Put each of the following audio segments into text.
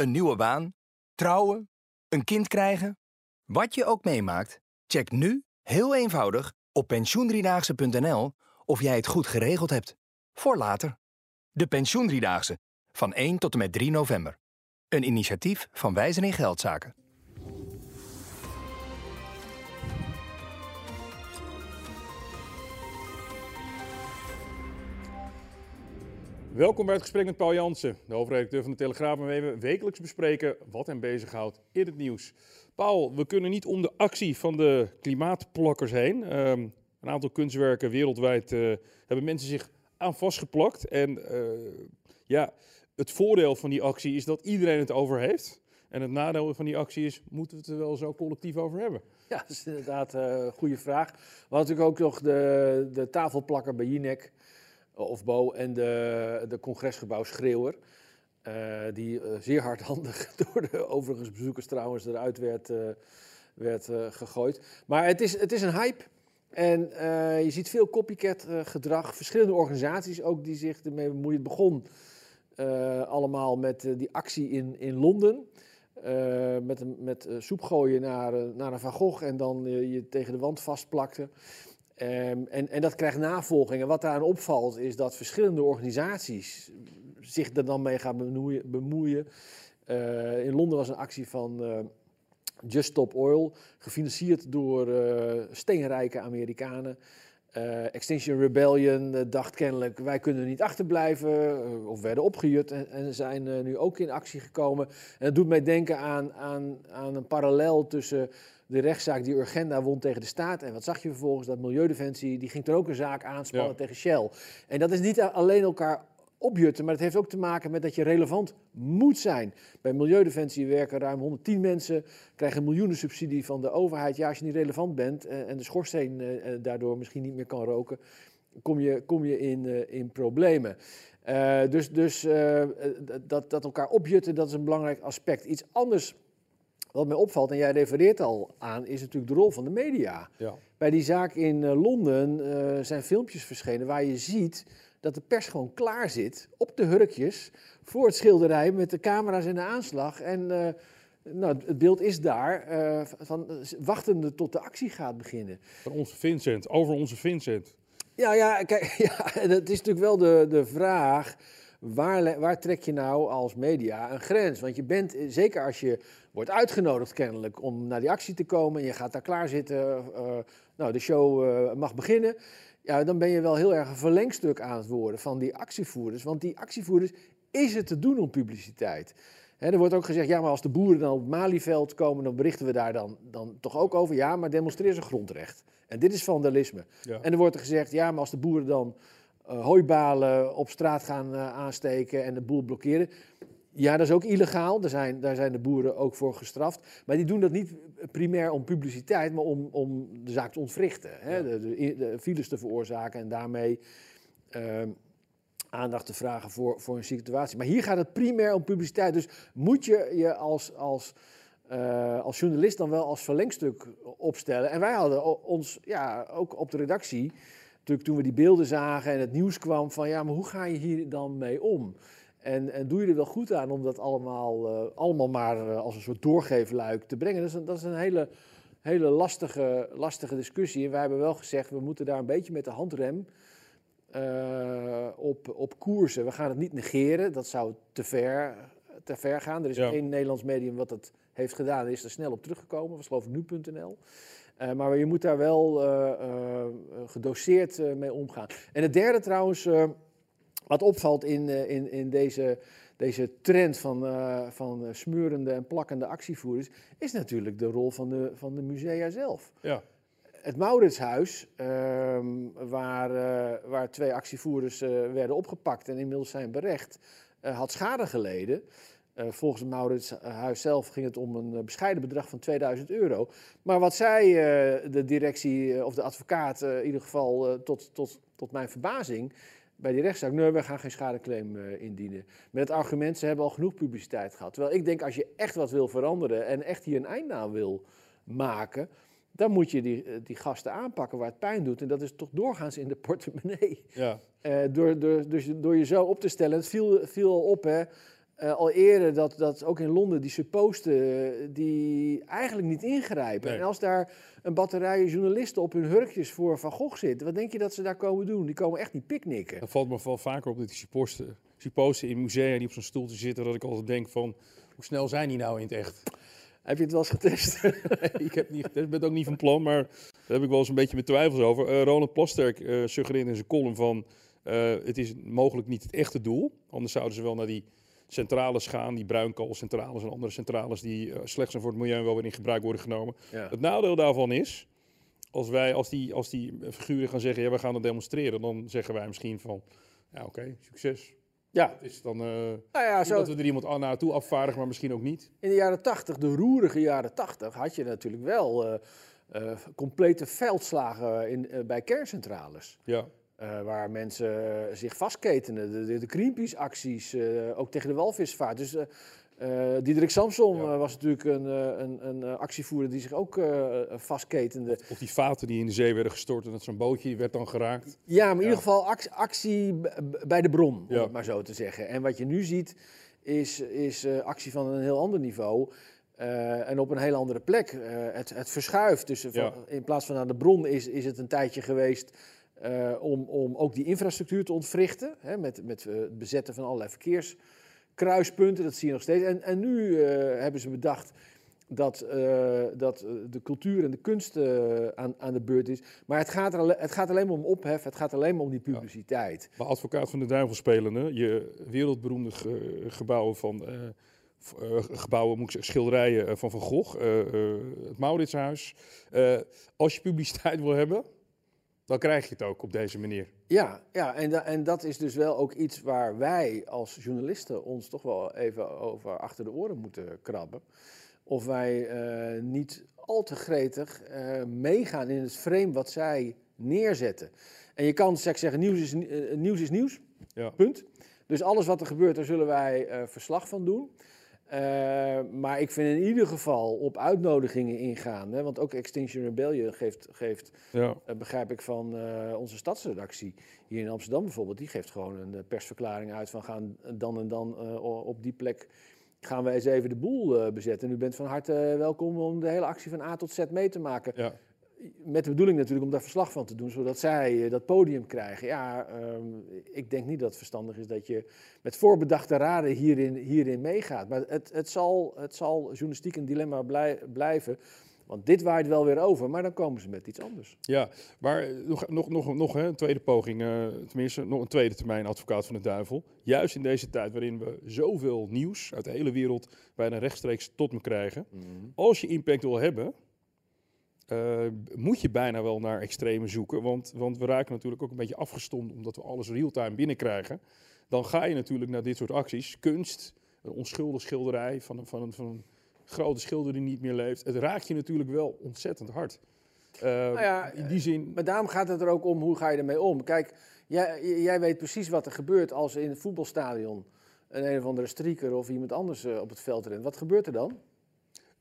Een nieuwe baan, trouwen, een kind krijgen. Wat je ook meemaakt, check nu heel eenvoudig op pensioendriedaagse.nl of jij het goed geregeld hebt. Voor later. De Pensioendriedaagse van 1 tot en met 3 november. Een initiatief van Wijzen in Geldzaken. Welkom bij het gesprek met Paul Jansen, de hoofdredacteur van de Telegraaf, waarmee we wekelijks bespreken wat hem bezighoudt in het nieuws. Paul, we kunnen niet om de actie van de klimaatplakkers heen. Ehm, een aantal kunstwerken wereldwijd uh, hebben mensen zich aan vastgeplakt. En uh, ja, het voordeel van die actie is dat iedereen het over heeft. En het nadeel van die actie is, moeten we het er wel zo collectief over hebben? Ja, dat is inderdaad een uh, goede vraag. We hadden natuurlijk ook nog de, de tafelplakker bij Jinek of Bo en de, de congresgebouw Schreeuwer. Uh, die uh, zeer hardhandig door de overigens bezoekers trouwens eruit werd, werd gegooid. Maar het is, het is een hype. En je ziet veel copycat gedrag. Verschillende organisaties ook die zich ermee bemoeien. Het begon allemaal met die actie in, in Londen. met een, met soep gooien naar, naar een Van Gogh en dan je tegen de wand vastplakte. Um, en, en, dat krijgt navolging. En wat daaraan opvalt is dat verschillende organisaties zich er dan mee gaan bemoeien. Uh, in Londen was een actie van uh, Just Stop Oil, gefinancierd door uh, steenrijke Amerikanen. Extinction Rebellion dacht kennelijk, wij kunnen niet achterblijven, of werden opgejut en, en zijn nu ook in actie gekomen. En dat doet mij denken aan, aan, aan een parallel tussen de rechtszaak die Urgenda won tegen de staat. En wat zag je vervolgens? Dat Milieudefensie, die ging er ook een zaak aanspannen ja. tegen Shell. En dat is niet alleen elkaar opjutten, maar het heeft ook te maken met dat je relevant moet zijn. Bij Milieudefensie werken ruim 110 mensen, krijgen miljoenen subsidie van de overheid. Ja, als je niet relevant bent en de schoorsteen daardoor misschien niet meer kan roken, kom je, kom je in, in problemen. Uh, dus dus uh, dat, dat elkaar opjutten, dat is een belangrijk aspect. Iets anders wat mij opvalt, en jij refereert al aan, is natuurlijk de rol van de media. Ja. Bij die zaak in Londen uh, zijn filmpjes verschenen waar je ziet dat de pers gewoon klaar zit op de hurkjes voor het schilderij met de camera's en de aanslag. En uh, nou, het beeld is daar, van, wachtende tot de actie gaat beginnen. Van onze Vincent, over onze Vincent. Ja, ja, kijk, ja, dat is natuurlijk wel de, de vraag. Waar, waar, trek je nou als media een grens? Want je bent, zeker als je wordt uitgenodigd kennelijk om naar die actie te komen en je gaat daar klaar zitten, uh, nou de show uh, mag beginnen. Ja, dan ben je wel heel erg een verlengstuk aan het worden van die actievoerders. Want die actievoerders is het te doen om publiciteit. er wordt ook gezegd, ja, maar als de boeren dan op het Malieveld komen, dan berichten we daar dan, dan toch ook over. Ja, maar demonstreer ze grondrecht. En dit is vandalisme. Ja. En er wordt er gezegd, ja, maar als de boeren dan uh, hooibalen op straat gaan uh, aansteken en de boel blokkeren. Ja, dat is ook illegaal. Daar zijn, daar zijn de boeren ook voor gestraft. Maar die doen dat niet primair om publiciteit, maar om, om de zaak te ontwrichten. Hè? Ja. De, de, de, files te veroorzaken en daarmee uh, aandacht te vragen voor, voor een situatie. Maar hier gaat het primair om publiciteit. Dus moet je je als, als, uh, als journalist dan wel als verlengstuk opstellen. En wij hadden ons ja, ook op de redactie, natuurlijk toen we die beelden zagen en het nieuws kwam, van ja, maar hoe ga je hier dan mee om? En, en, doe je er wel goed aan om dat allemaal, uh, allemaal maar uh, als een soort doorgeefluik te brengen? Dat is een, dat is een hele, hele lastige, lastige discussie. En wij hebben wel gezegd, we moeten daar een beetje met de handrem uh, op, op koersen. We gaan het niet negeren, dat zou te ver, te ver gaan. Er is ja. één Nederlands medium wat dat heeft gedaan en is er snel op teruggekomen. Dat was geloof ik nu.nl. maar je moet daar wel gedoseerd mee omgaan. En het derde trouwens... Wat opvalt in, in, in deze, deze trend van, uh, van smurende en plakkende actievoerders, is natuurlijk de rol van de, van de musea zelf. Ja. het Mauritshuis, ehm, waar, eh, waar twee actievoerders eh, werden opgepakt en inmiddels zijn berecht, eh, had schade geleden. Eh, volgens het Mauritshuis zelf ging het om een eh, bescheiden bedrag van 2000 euro. Maar wat zei eh, de directie eh, of de advocaat, eh, in ieder geval eh, tot, tot, tot mijn verbazing, bij die rechtszaak, nee, we gaan geen schadeclaim eh, indienen. Met het argument, ze hebben al genoeg publiciteit gehad. Terwijl ik denk, als je echt wat wil veranderen en echt hier een eind aan wil maken, dan moet je die, eh, die gasten aanpakken waar het pijn doet. En dat is toch doorgaans in de portemonnee. Ja. Eh, door, door, dus door je zo op te stellen. Het viel, viel al op, hè. Eh, al eerder dat, dat ook in Londen die supposten eh, die eigenlijk niet ingrijpen. Nee. En als daar een batterij journalisten op hun hurkjes voor Van Gogh zitten, wat denk je dat ze daar komen doen? Die komen echt niet picknicken. Dan valt me wel vaker op dat die supposten, supposten in musea die op zo'n stoeltje zitten, dat ik altijd denk van, hoe snel zijn die nou in het echt? Heb je het wel eens getest? Nee, ik heb niet, ik ben het ook niet van plan, maar daar heb ik wel eens een beetje mijn twijfels over. Eh, Ronald Plasterk suggereert in zijn column van, het is mogelijk niet het echte doel. Anders zouden ze wel naar die centrales gaan, die bruinkoolcentrales en andere centrales die eh, slecht zijn voor het milieu en wel weer in gebruik worden genomen. ja. Het nadeel daarvan is, als, wij, als, die, als die figuren gaan zeggen, ja, we gaan het demonstreren, dan zeggen wij misschien van, ja oké, succes. ja. Het is dan eh Nou ja, zo, dat we er iemand naartoe afvaardigen, maar misschien ook niet. In de jaren 80, de roerige jaren 80, had je natuurlijk wel eh, complete veldslagen in, bij kerncentrales. Ja, Eh, waar mensen eh, zich vastketenen. De, de, de Greenpeace-acties, eh, ook tegen de walvisvaart. Dus Diederik Ja. eh, was natuurlijk een, een, een actievoerder die zich ook vastketende. of die vaten die in de zee werden gestort en dat zo'n bootje werd dan geraakt. Ja, maar in Ja. ieder geval ac- actie bij de bron, om Ja. het maar zo te zeggen. En wat je nu ziet, is, is actie van een heel ander niveau. en op een heel andere plek. Het, het verschuift. Dus van- Ja. in plaats van aan de bron is, is het een tijdje geweest eh, om, om ook die infrastructuur te ontwrichten. Hè, met, met eh, het bezetten van allerlei verkeerskruispunten. Dat zie je nog steeds. En, en nu eh, hebben ze bedacht dat, dat de cultuur en de kunst aan, aan de beurt is. Maar het gaat, er, het gaat alleen maar om ophef, het gaat alleen maar om die publiciteit. Maar advocaat van de duivel spelende, je wereldberoemde ge- gebouwen van... gebouwen, moet ik zeggen, schilderijen van Van Gogh, het Mauritshuis. Als je publiciteit wil hebben, dan krijg je het ook op deze manier. Ja, ja en, da- en dat is dus wel ook iets waar wij als journalisten ons toch wel even over achter de oren moeten krabben. Of wij eh, niet al te gretig eh, meegaan in het frame wat zij neerzetten. En je kan zeg, zeggen, nieuws is, eh, nieuws is nieuws, Ja. punt. Dus alles wat er gebeurt, daar zullen wij verslag van doen. Eh, maar ik vind in ieder geval op uitnodigingen ingaan. Hè, want ook Extinction Rebellion geeft, geeft Ja. eh, begrijp ik van eh, onze stadsredactie hier in Amsterdam bijvoorbeeld. Die geeft gewoon een persverklaring uit van gaan dan en dan op die plek gaan we eens even de boel bezetten. En u bent van harte welkom om de hele actie van A tot Z mee te maken. Ja. Met de bedoeling natuurlijk om daar verslag van te doen, zodat zij eh, dat podium krijgen. Ja, ehm, ik denk niet dat het verstandig is dat je met voorbedachte raden hierin, hierin meegaat. Maar het, het, zal, het zal journalistiek een dilemma blij- blijven. Want dit waait wel weer over, maar dan komen ze met iets anders. Ja, maar eh, nog, nog, nog, nog hè, een tweede poging, eh, tenminste nog een tweede termijn advocaat van de duivel. Juist in deze tijd waarin we zoveel nieuws uit de hele wereld bijna rechtstreeks tot me krijgen. Als je impact wil hebben, eh, moet je bijna wel naar extreme zoeken. Want, want we raken natuurlijk ook een beetje afgestomd omdat we alles real-time binnenkrijgen. Dan ga je natuurlijk naar dit soort acties. Kunst, een onschuldig schilderij van een, van een, van een grote schilder die niet meer leeft. Het raakt je natuurlijk wel ontzettend hard. Eh, ja, in die zin, Maar daarom gaat het er ook om hoe ga je ermee om. Kijk, jij, jij weet precies wat er gebeurt als in het voetbalstadion een een of andere strieker of iemand anders eh, op het veld rent. Wat gebeurt er dan?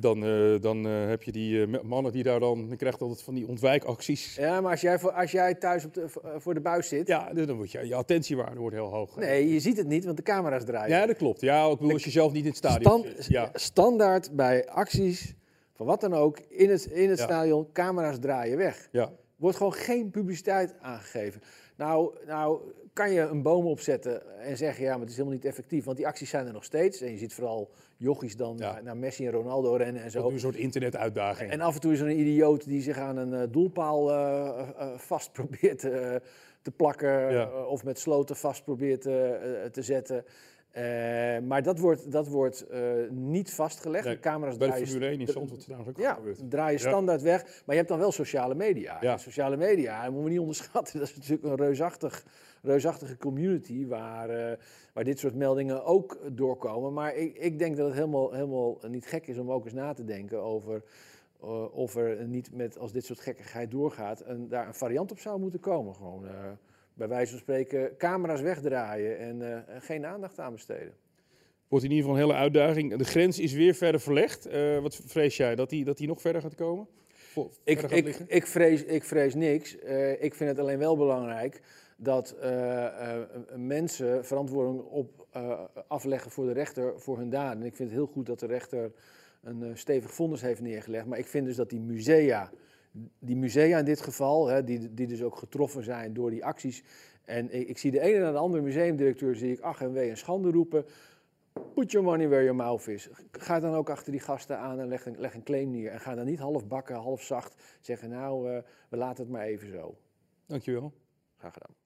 Dan, eh, dan eh, heb je die eh, mannen die daar dan, je krijgt altijd van die ontwijkacties. Ja, maar als jij, voor, als jij thuis op de, voor de buis zit, Ja, dan wordt je, je attentiewaarde wordt heel hoog. nee, je ziet het niet, want de camera's draaien. Ja, dat klopt. Ja, ik bedoel, als je zelf niet in het stadion Stand- zit. Ja. Standaard bij acties van wat dan ook in het, in het Ja. stadion, camera's draaien weg. Ja. wordt gewoon geen publiciteit aangegeven. Nou, nou kan je een boom opzetten en zeggen, ja, maar het is helemaal niet effectief. Want die acties zijn er nog steeds. En je ziet vooral jochies dan Ja. naar, naar Messi en Ronaldo rennen en Zo. zo. Een soort internetuitdaging. En af en toe is er een idioot die zich aan een eh, doelpaal eh, vast probeert te plakken. Ja. of met sloten vast probeert te zetten. Eh, maar dat wordt, dat wordt eh, niet vastgelegd. Nee, de camera's Bij de draaien, Formule 1 in de- Zandvoort trouwens ook ja, gebeurd. draaien Ja. standaard weg. Maar je hebt dan wel sociale media. Ja. En sociale media, dat moeten we niet onderschatten. Dat is natuurlijk een reusachtig, reusachtige community waar, eh, waar dit soort meldingen ook doorkomen. Maar ik, ik denk dat het helemaal, helemaal niet gek is om ook eens na te denken over of er niet met, als dit soort gekkigheid doorgaat, een, daar een variant op zou moeten komen. Gewoon bij wijze van spreken camera's wegdraaien en eh, geen aandacht aan besteden. Wordt in ieder geval een hele uitdaging. De grens is weer verder verlegd. Eh, wat vrees jij? Dat die, dat die nog verder gaat komen? Ik, gaat ik, ik, vrees, ik vrees niks. Eh, ik vind het alleen wel belangrijk dat mensen verantwoording op, afleggen voor de rechter voor hun daden. En ik vind het heel goed dat de rechter een stevig vonnis heeft neergelegd. Maar ik vind dus dat die musea, die musea in dit geval, hè, die, die dus ook getroffen zijn door die acties. En ik, ik zie de ene na de andere museumdirecteur, zie ik ach en wee en schande roepen. Put your money where your mouth is. Ga dan ook achter die gasten aan en leg een, leg een claim neer. En ga dan niet half bakken, half zacht zeggen, nou, eh, we laten het maar even zo. Dankjewel. Graag gedaan.